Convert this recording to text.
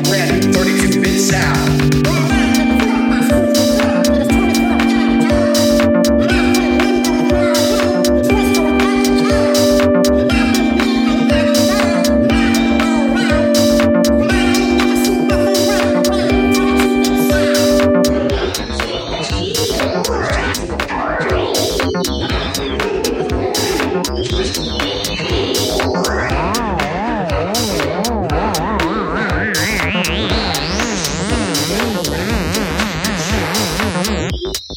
a brand new 32-bit sound.